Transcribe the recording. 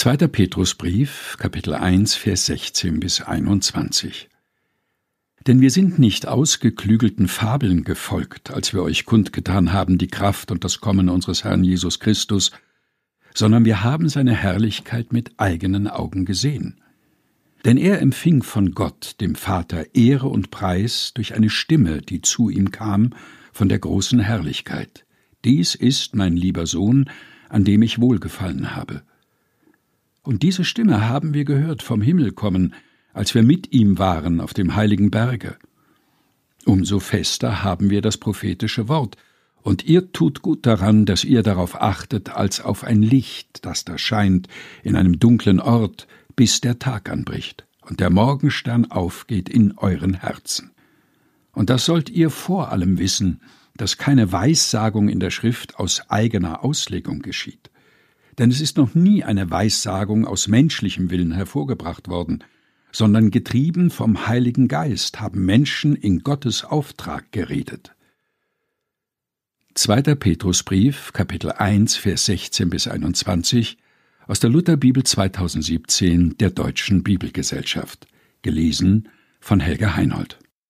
2. Petrusbrief, Kapitel 1, Vers 16 bis 21. Denn wir sind nicht ausgeklügelten Fabeln gefolgt, als wir euch kundgetan haben die Kraft und das Kommen unseres Herrn Jesus Christus, sondern wir haben seine Herrlichkeit mit eigenen Augen gesehen. Denn er empfing von Gott, dem Vater, Ehre und Preis durch eine Stimme, die zu ihm kam, von der großen Herrlichkeit. Dies ist mein lieber Sohn, an dem ich wohlgefallen habe. Und diese Stimme haben wir gehört vom Himmel kommen, als wir mit ihm waren auf dem heiligen Berge. Umso fester haben wir das prophetische Wort, und ihr tut gut daran, dass ihr darauf achtet, als auf ein Licht, das da scheint, in einem dunklen Ort, bis der Tag anbricht und der Morgenstern aufgeht in euren Herzen. Und das sollt ihr vor allem wissen, dass keine Weissagung in der Schrift aus eigener Auslegung geschieht. Denn es ist noch nie eine Weissagung aus menschlichem Willen hervorgebracht worden, sondern getrieben vom Heiligen Geist haben Menschen in Gottes Auftrag geredet. 2. Petrusbrief, Kapitel 1, Vers 16 bis 21 aus der Lutherbibel 2017 der Deutschen Bibelgesellschaft, gelesen von Helga Heinold.